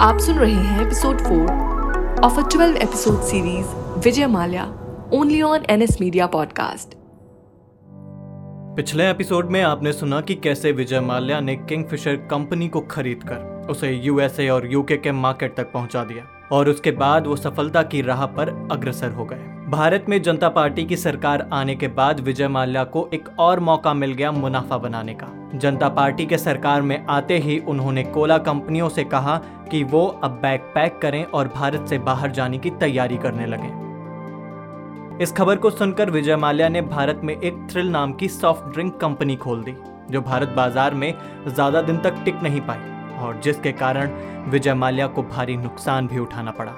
आप सुन रहे हैं episode four of a twelve episode series Vijay Mallya only on N S media podcast पिछले एपिसोड में आपने सुना कि कैसे विजय माल्या ने किंगफिशर कंपनी को खरीद कर उसे यूएसए और यूके के मार्केट तक पहुँचा दिया, और उसके बाद वो सफलता की राह पर अग्रसर हो गए। भारत में जनता पार्टी की सरकार आने के बाद विजय माल्या को एक और मौका मिल गया मुनाफा बनाने का। जनता पार्टी के सरकार में आते ही उन्होंने कोला कंपनियों से कहा कि वो अब बैग पैक करें और भारत से बाहर जाने की तैयारी करने लगे। इस खबर को सुनकर विजय माल्या ने भारत में एक थ्रिल नाम की सॉफ्ट ड्रिंक कंपनी खोल दी, जो भारत बाज़ार में ज़्यादा दिन तक टिक नहीं पाई, और जिसके कारण विजय माल्या को भारी नुकसान भी उठाना पड़ा।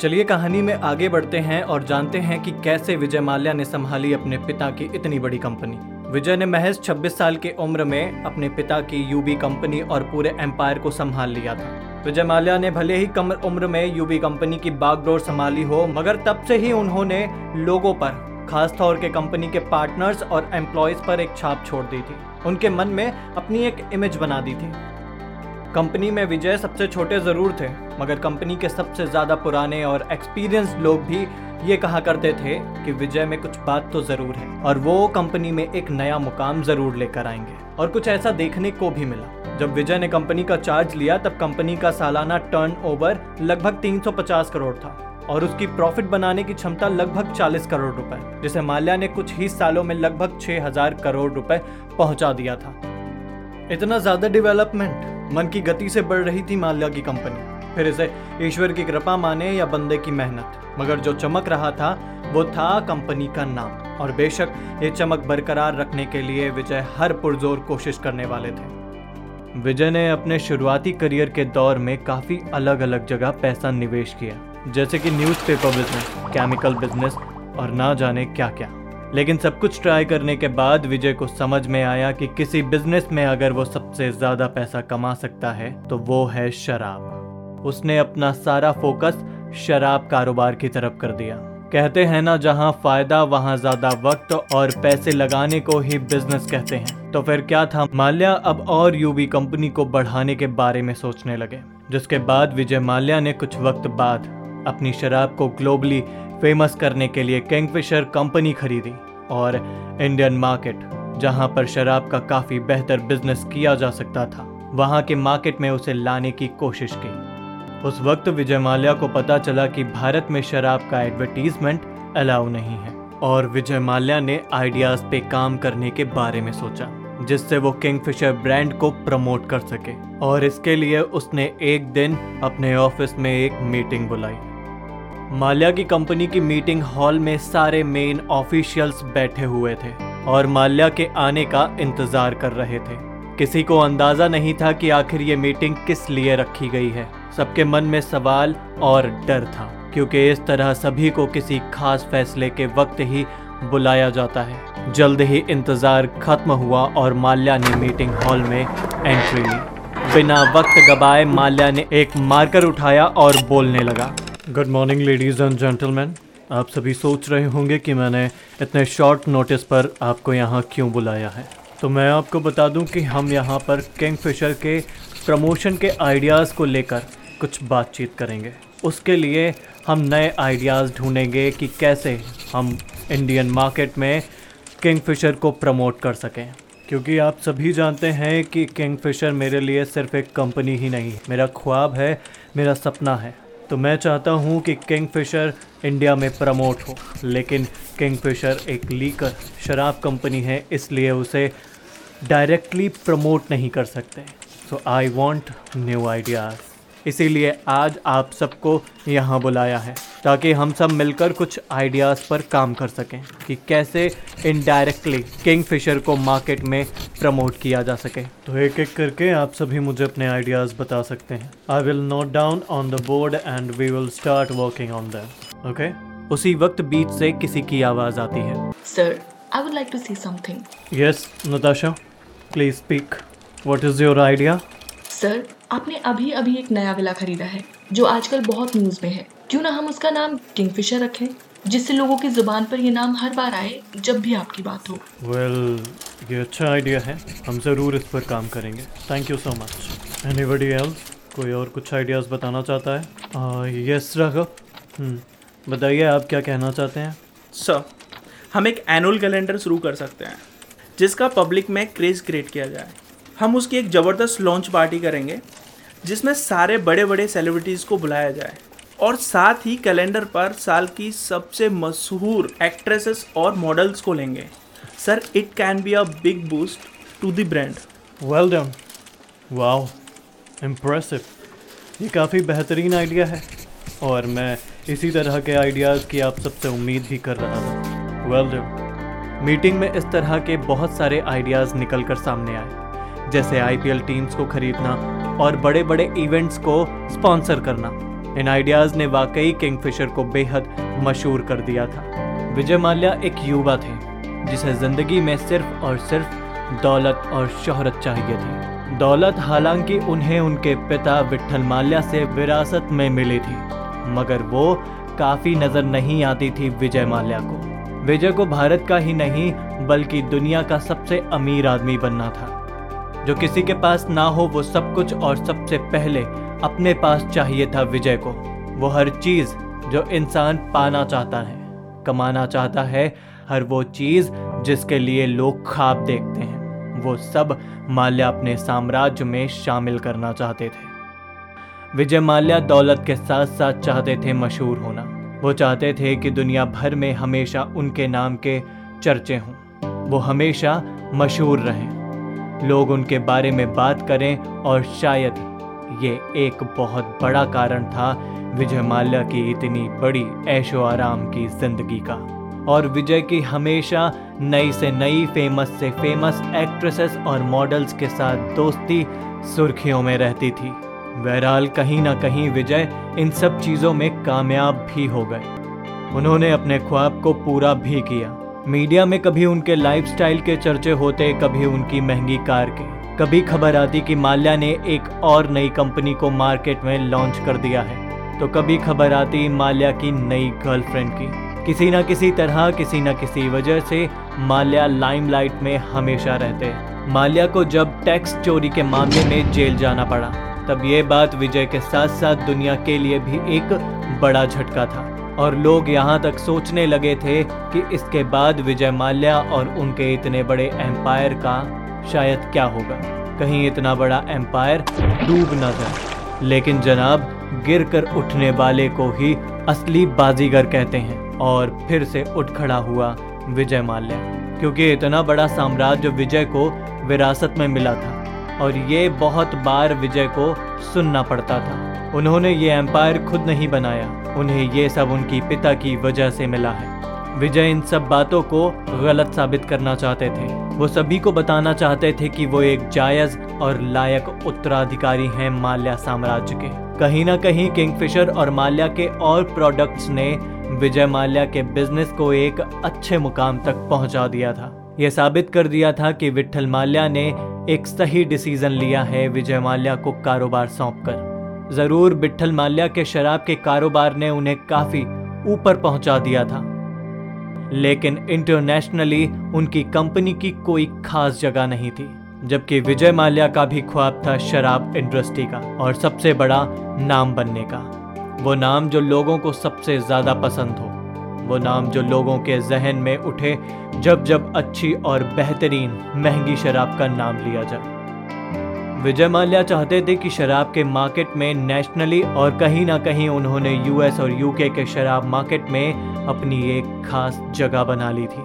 चलिए कहानी में आगे बढ़ते हैं और जानते हैं कि कैसे विजय माल्या ने संभाली अपने पिता की इतनी बड़ी कंपनी। विजय ने महज 26 साल की उम्र में अपने पिता की यूबी कंपनी और पूरे एम्पायर को संभाल लिया था। विजय माल्या ने भले ही कम उम्र में यूबी कंपनी की बागडोर संभाली हो, मगर तब से ही उन्होंने लोगों पर, खास तौर के कंपनी के पार्टनर्स और एम्प्लॉयज़ पर एक छाप छोड़ दी थी। उनके मन में अपनी एक इमेज बना दी थी। कंपनी में विजय सबसे छोटे ज़रूर थे, मगर कंपनी के सबसे ज़्यादा पुराने और एक्सपीरियंस लोग भी ये कहा करते थे कि विजय में कुछ बात तो ज़रूर है, और वो कंपनी में एक नया मुकाम ज़रूर लेकर आएँगे। और कुछ ऐसा देखने को भी मिला। जब विजय ने कंपनी का चार्ज लिया, तब कंपनी का सालाना टर्न लगभग 350 करोड़ था, और उसकी प्रॉफिट बनाने की क्षमता लगभग 40 करोड़ रुपए, जिसे माल्या ने कुछ ही सालों में लगभग 6000 करोड़ रुपए पहुँचा दिया था। इतना ज़्यादा डेवलपमेंट मन की गति से बढ़ रही थी माल्या की कंपनी। फिर इसे ईश्वर की कृपा माने या बंदे की मेहनत। मगर जो चमक रहा था, वो था कंपनी का नाम। और बेशक ये चमक बरकरार रखने के लिए विजय हर पुरजोर कोशिश करने वाले थे। विजय ने अपने शुरुआती करियर के दौर में काफ़ी अलग अलग जगह पैसा निवेश किया। जैसे कि न्यूज़पेपर बिज़नेस, केमिकल बिज़नेस और ना जाने क्या क्या लेकिन सब कुछ ट्राई करने के बाद विजय को समझ में आया कि किसी बिज़नेस में अगर वो सबसे ज़्यादा पैसा कमा सकता है तो वो है शराब। उसने अपना सारा फोकस शराब कारोबार की तरफ़ कर दिया। कहते हैं ना, जहाँ फ़ायदा, वहाँ ज़्यादा वक्त और पैसे लगाने को ही बिज़नेस कहते हैं। तो फिर क्या था? माल्या अब और यूबी कंपनी को बढ़ाने के बारे में सोचने लगे, जिसके बाद विजय माल्या ने कुछ वक्त बाद अपनी शराब को ग्लोबली फ़ेमस करने के लिए किंगफिशर कंपनी खरीदी। और इंडियन मार्केट जहाँ पर शराब का काफ़ी बेहतर बिज़नेस किया जा सकता था, वहाँ के मार्केट में उसे लाने की कोशिश की। उस वक्त विजय माल्या को पता चला कि भारत में शराब का एडवर्टीजमेंट अलाउ नहीं है, और विजय माल्या ने आइडियाज़ पे काम करने के बारे में सोचा, जिससे वो किंगफिशर ब्रांड को प्रमोट कर सके, और इसके लिए उसने एक दिन अपने ऑफ़िस में एक मीटिंग बुलाई। माल्या की कंपनी की मीटिंग हॉल में सारे मेन ऑफिशियल्स बैठे हुए थे और माल्या के आने का इंतज़ार कर रहे थे। किसी को अंदाज़ा नहीं था कि आखिर ये मीटिंग किस लिए रखी गई है। सबके मन में सवाल और डर था, क्योंकि इस तरह सभी को किसी खास फैसले के वक्त ही बुलाया जाता है। जल्द ही इंतज़ार खत्म हुआ और माल्या ने मीटिंग हॉल में एंट्री ली। बिना वक्त गबाए माल्या ने एक मार्कर उठाया और बोलने लगा good morning ladies and gentleman आप सभी सोच रहे होंगे कि मैंने इतने शॉर्ट नोटिस पर आपको यहाँ क्यों बुलाया है। तो मैं आपको बता दूँ कि हम यहाँ पर किंग फिशर के प्रमोशन के आइडियाज़ को लेकर कुछ बातचीत करेंगे। उसके लिए हम नए आइडियाज़ ढूंढेंगे कि कैसे हम इंडियन मार्केट में किंग फिशर को प्रमोट कर सकें। क्योंकि आप सभी जानते हैं कि किंग फिशर मेरे लिए सिर्फ़ एक कंपनी ही नहीं, मेरा ख्वाब है, मेरा सपना है। तो मैं चाहता हूँ कि किंगफिशर इंडिया में प्रमोट हो। लेकिन किंगफिशर एक लीकर शराब कंपनी है, इसलिए उसे डायरेक्टली प्रमोट नहीं कर सकते। So I want new ideas इसीलिए आज आप सबको यहाँ बुलाया है। ताकि हम सब मिलकर कुछ आइडियाज़ पर काम कर सकें कि कैसे इनडायरेक्टली किंग फिशर को मार्केट में प्रमोट किया जा सके। तो एक एक करके आप सभी मुझे अपने आइडियाज़ बता सकते हैं। I will note down on the board and we will start working on them okay उसी वक्त बीच से किसी की आवाज़ आती है। Sir I would like to see something yes Natasha please speak what is your idea sir आपने अभी अभी एक नया विला खरीदा है जो आजकल बहुत न्यूज़ में है। क्यों ना हम उसका नाम किंगफिशर रखें जिससे लोगों की ज़ुबान पर ये नाम हर बार आए जब भी आपकी बात हो। वेल well, ये अच्छा आइडिया है। हम ज़रूर इस पर काम करेंगे। Thank you so much anybody else कोई और कुछ आइडियाज़ बताना चाहता है? यस राघव हम्म, बताइए आप क्या कहना चाहते हैं? सर हम एक एनुअल कैलेंडर शुरू कर सकते हैं जिसका पब्लिक में क्रेज़ क्रिएट किया जाए। हम उसकी एक ज़बरदस्त लॉन्च पार्टी करेंगे जिसमें सारे बड़े बड़े सेलिब्रिटीज़ को बुलाया जाए। और साथ ही कैलेंडर पर साल की सबसे मशहूर एक्ट्रेसेस और मॉडल्स को लेंगे। Sir it can be a big boost to the brand well done wow impressive ये काफ़ी बेहतरीन आइडिया है। और मैं इसी तरह के आइडियाज़ की आप सबसे उम्मीद भी कर रहा हूँ। वेल डन मीटिंग में इस तरह के बहुत सारे आइडियाज़ निकल कर सामने आए। जैसे आईपीएल टीम्स को खरीदना और बड़े बड़े इवेंट्स को स्पॉन्सर करना। इन आइडियाज़ ने वाकई किंगफिशर को बेहद मशहूर कर दिया था। विजय माल्या एक युवा थे, जिसे ज़िंदगी में सिर्फ़ और सिर्फ़ दौलत और शोहरत चाहिए थी। दौलत हालाँकि उन्हें उनके पिता विठल माल्या से विरासत में मिली थी, मगर वो काफ़ी नज़र नहीं आती थी विजय माल्या को। विजय को भारत का ही नहीं, बल्कि दुनिया का सबसे अमीर आदमी बनना था। जो किसी के पास ना हो, वो सब कुछ और सबसे पहले अपने पास चाहिए था विजय को। वो हर चीज़ जो इंसान पाना चाहता है, कमाना चाहता है, हर वो चीज़ जिसके लिए लोग खाब देखते हैं। वो सब माल्या अपने साम्राज्य में शामिल करना चाहते थे। विजय माल्या दौलत के साथ साथ चाहते थे मशहूर होना। वो चाहते थे कि दुनिया भर में हमेशा उनके नाम के चर्चे हों। वो हमेशा मशहूर रहें। लोग उनके बारे में बात करें और शायद ये एक बहुत बड़ा कारण था विजय माल्या की इतनी बड़ी ऐशो आराम की ज़िंदगी का। और विजय की हमेशा नई से नई फ़ेमस से फ़ेमस एक्ट्रेसेस और मॉडल्स के साथ दोस्ती सुर्खियों में रहती थी। बहरहाल, कहीं ना कहीं विजय इन सब चीज़ों में कामयाब भी हो गए। उन्होंने अपने ख्वाब को पूरा भी किया। मीडिया में कभी उनके लाइफस्टाइल के चर्चे होते, कभी उनकी महँगी कार के। कभी खबर आती कि माल्या ने एक और नई कंपनी को मार्केट में लॉन्च कर दिया है। तो कभी खबर आती माल्या की नई गर्लफ्रेंड की। किसी न किसी तरह, किसी न किसी वजह से माल्या लाइमलाइट में हमेशा रहते। माल्या को जब टैक्स चोरी के मामले में जेल जाना पड़ा, तब ये बात विजय के साथ साथ दुनिया के लिए भी एक बड़ा झटका था। और लोग यहाँ तक सोचने लगे थे कि इसके बाद विजय माल्या और उनके इतने बड़े एम्पायर का शायद क्या होगा? कहीं इतना बड़ा एम्पायर डूब न जाए। लेकिन जनाब गिर कर उठने वाले को ही असली बाजीगर कहते हैं और फिर से उठ खड़ा हुआ विजय माल्या। क्योंकि इतना बड़ा साम्राज्य विजय को विरासत में मिला था और ये बहुत बार विजय को सुनना पड़ता था। उन्होंने ये एम्पायर खुद नहीं बनाया, उन्हें ये सब उनकी पिता की वजह से मिला है। विजय इन सब बातों को गलत साबित करना चाहते थे। वो सभी को बताना चाहते थे कि वो एक जायज़ और लायक उत्तराधिकारी हैं माल्या साम्राज्य के। कहीं ना कहीं किंगफिशर और माल्या के और प्रोडक्ट्स ने विजय माल्या के बिज़नेस को एक अच्छे मुकाम तक पहुँचा दिया था। यह साबित कर दिया था कि विठल माल्या ने एक सही डिसीज़न लिया है विजय माल्या को कारोबार सौंपकर ज़रूर विठल माल्या के शराब के कारोबार ने उन्हें काफ़ी ऊपर पहुँचा दिया था। लेकिन इंटरनेशनली उनकी कंपनी की कोई खास जगह नहीं थी, जबकि विजय माल्या का भी ख्वाब था शराब इंडस्ट्री का और सबसे बड़ा नाम बनने का। वो नाम जो लोगों को सबसे ज़्यादा पसंद हो, वो नाम जो लोगों के जहन में उठे जब जब अच्छी और बेहतरीन महँगी शराब का नाम लिया जाए। विजय माल्या चाहते थे कि शराब के मार्केट में नेशनली और कहीं ना कहीं उन्होंने यूएस और यूके के शराब मार्केट में अपनी एक खास जगह बना ली थी।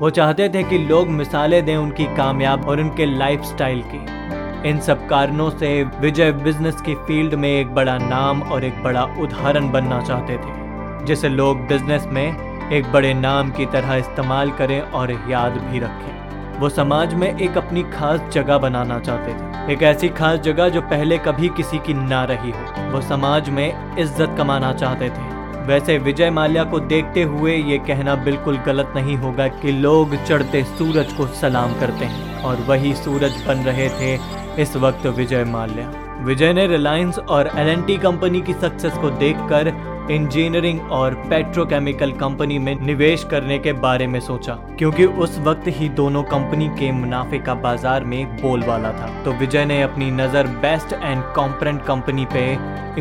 वो चाहते थे कि लोग मिसालें दें उनकी कामयाब और उनके लाइफस्टाइल की। इन सब कारणों से विजय बिज़नेस की फ़ील्ड में एक बड़ा नाम और एक बड़ा उदाहरण बनना चाहते थे, जिसे लोग बिज़नेस में एक बड़े नाम की तरह इस्तेमाल करें और याद भी रखें। वो समाज में एक अपनी खास जगह बनाना चाहते थे। एक ऐसी खास जगह जो पहले कभी किसी की ना रही हो। वो समाज में इज़्ज़त कमाना चाहते थे। वैसे विजय माल्या को देखते हुए ये कहना बिल्कुल गलत नहीं होगा कि लोग चढ़ते सूरज को सलाम करते हैं और वही सूरज बन रहे थे इस वक्त विजय माल्या। विजय ने रिलायंस और एलएनटी कंपनी की सक्सेस को देखकर इंजीनियरिंग और पेट्रोकेमिकल कंपनी में निवेश करने के बारे में सोचा, क्योंकि उस वक्त ही दोनों कंपनी के मुनाफे का बाज़ार में बोलबाला था। तो विजय ने अपनी नज़र बेस्ट एंड कॉम्परेंट कंपनी पे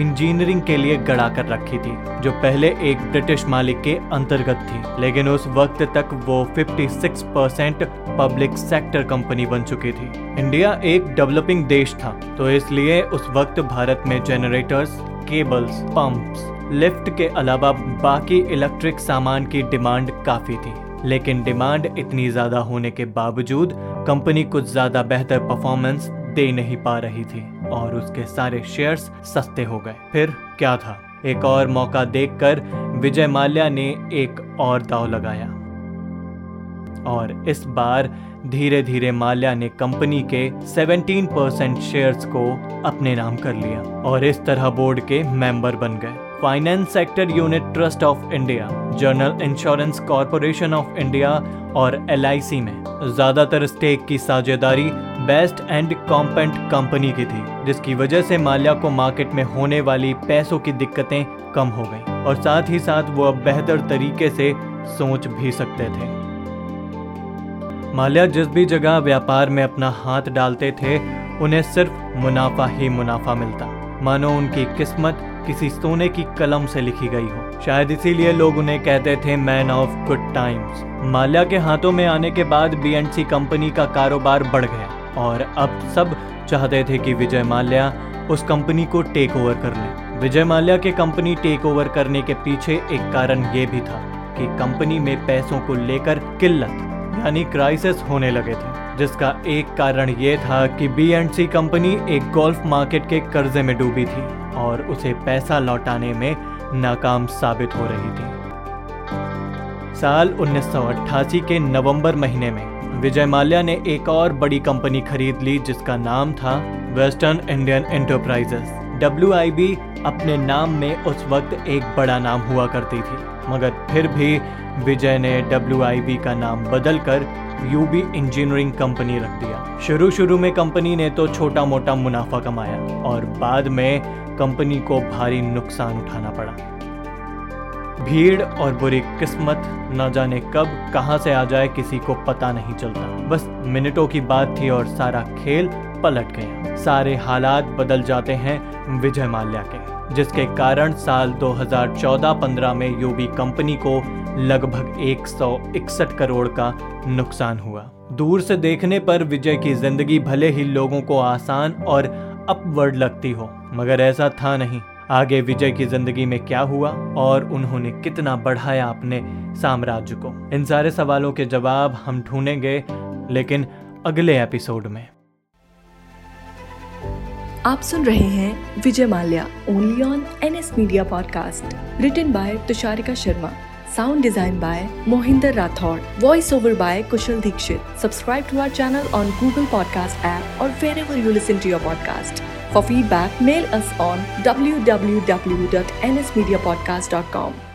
इंजीनियरिंग के लिए गड़ा कर रखी थी, जो पहले एक ब्रिटिश मालिक के अंतर्गत थी। लेकिन उस वक्त तक वो 56 परसेंट पब्लिक सेक्टर कंपनी बन चुकी थी। इंडिया एक डेवलपिंग देश था तो इसलिए उस वक्त भारत में जनरेटर्स केबल्स पंप्स लिफ्ट के अलावा बाकी इलेक्ट्रिक सामान की डिमांड काफ़ी थी, लेकिन डिमांड इतनी ज़्यादा होने के बावजूद कंपनी कुछ ज़्यादा बेहतर परफॉर्मेंस दे नहीं पा रही थी और उसके सारे शेयर्स सस्ते हो गए। फिर क्या था? एक और मौका देखकर विजय माल्या ने एक और दाव लगाया। और इस बार धीरे धीरे माल्या ने कंपनी के 17 परसेंट शेयर्स को अपने नाम कर लिया और इस तरह बोर्ड के मेंबर बन गए। Finance sector unit trust of India general insurance corporation of India और एलआईसी में। ज़्यादातर स्टेक की साझेदारी बेस्ट एंड कॉम्पेंट कंपनी की थी, जिसकी वजह से माल्या को मार्केट में होने वाली पैसों की दिक्कतें कम हो गई और साथ ही साथ वो अब बेहतर तरीके से सोच भी सकते थे। माल्या जिस भी जगह व्यापार में अपना हाथ डालते थे, उन्हें सिर्फ़ मुनाफा ही मुनाफा मिलता। मानो उनकी किस्मत किसी सोने की कलम से लिखी गई हो। शायद इसीलिए लोग उन्हें कहते थे man of good times Mallya के हाथों में आने के बाद बी कंपनी का कारोबार बढ़ गया और अब सब चाहते थे कि विजय माल्या उस कंपनी को टेक ओवर कर ले। विजय माल्या के कंपनी टेक ओवर करने के पीछे एक कारण ये भी था कि कंपनी में पैसों को लेकर किल्लत, यानी क्राइसिस होने लगे थे। जिसका एक कारण ये था कि बी एंड सी कंपनी एक गोल्फ मार्केट के कर्जे में डूबी थी और उसे पैसा लौटाने में नाकाम साबित हो रही थी। साल 1988 के नवंबर महीने में विजय माल्या ने एक और बड़ी कंपनी खरीद ली जिसका नाम था वेस्टर्न इंडियन एंटरप्राइजेस। WIB अपने नाम में उस वक्त एक बड़ा नाम हुआ करती थी, मगर फिर भी विजय ने डब्ल्यू का नाम बदलकर यूबी इंजीनियरिंग कंपनी रख दिया। शुरू शुरू में कंपनी ने तो छोटा मोटा मुनाफा कमाया और बाद में कंपनी को भारी नुकसान उठाना पड़ा। भीड़ और बुरी किस्मत न जाने कब, कहाँ से आ जाए किसी को पता नहीं चलता। बस मिनटों की बात थी और सारा खेल पलट गया सारे हालात बदल जाते हैं विजय माल्या के, जिसके कारण साल 2014-15 में यूबी कंपनी को लगभग एक सौ इकसठ करोड़ का नुकसान हुआ। दूर से देखने पर विजय की ज़िंदगी भले ही लोगों को आसान और अपवर्ड लगती हो, मगर ऐसा था नहीं। आगे विजय की ज़िंदगी में क्या हुआ और उन्होंने कितना बढ़ाया अपने साम्राज्य को? इन सारे सवालों के जवाब हम ढूंढेंगे, लेकिन अगले एपिसोड में। आप सुन रहे हैं Vijay Mallya only on N S media podcast written by Tusharika Sharma sound design by Mohinder Rathore voice over by Kushal Dikshit subscribe to our channel on Google podcast app और wherever you listen W W podcast. For feedback, media podcast dot www.nsmediapodcast.com.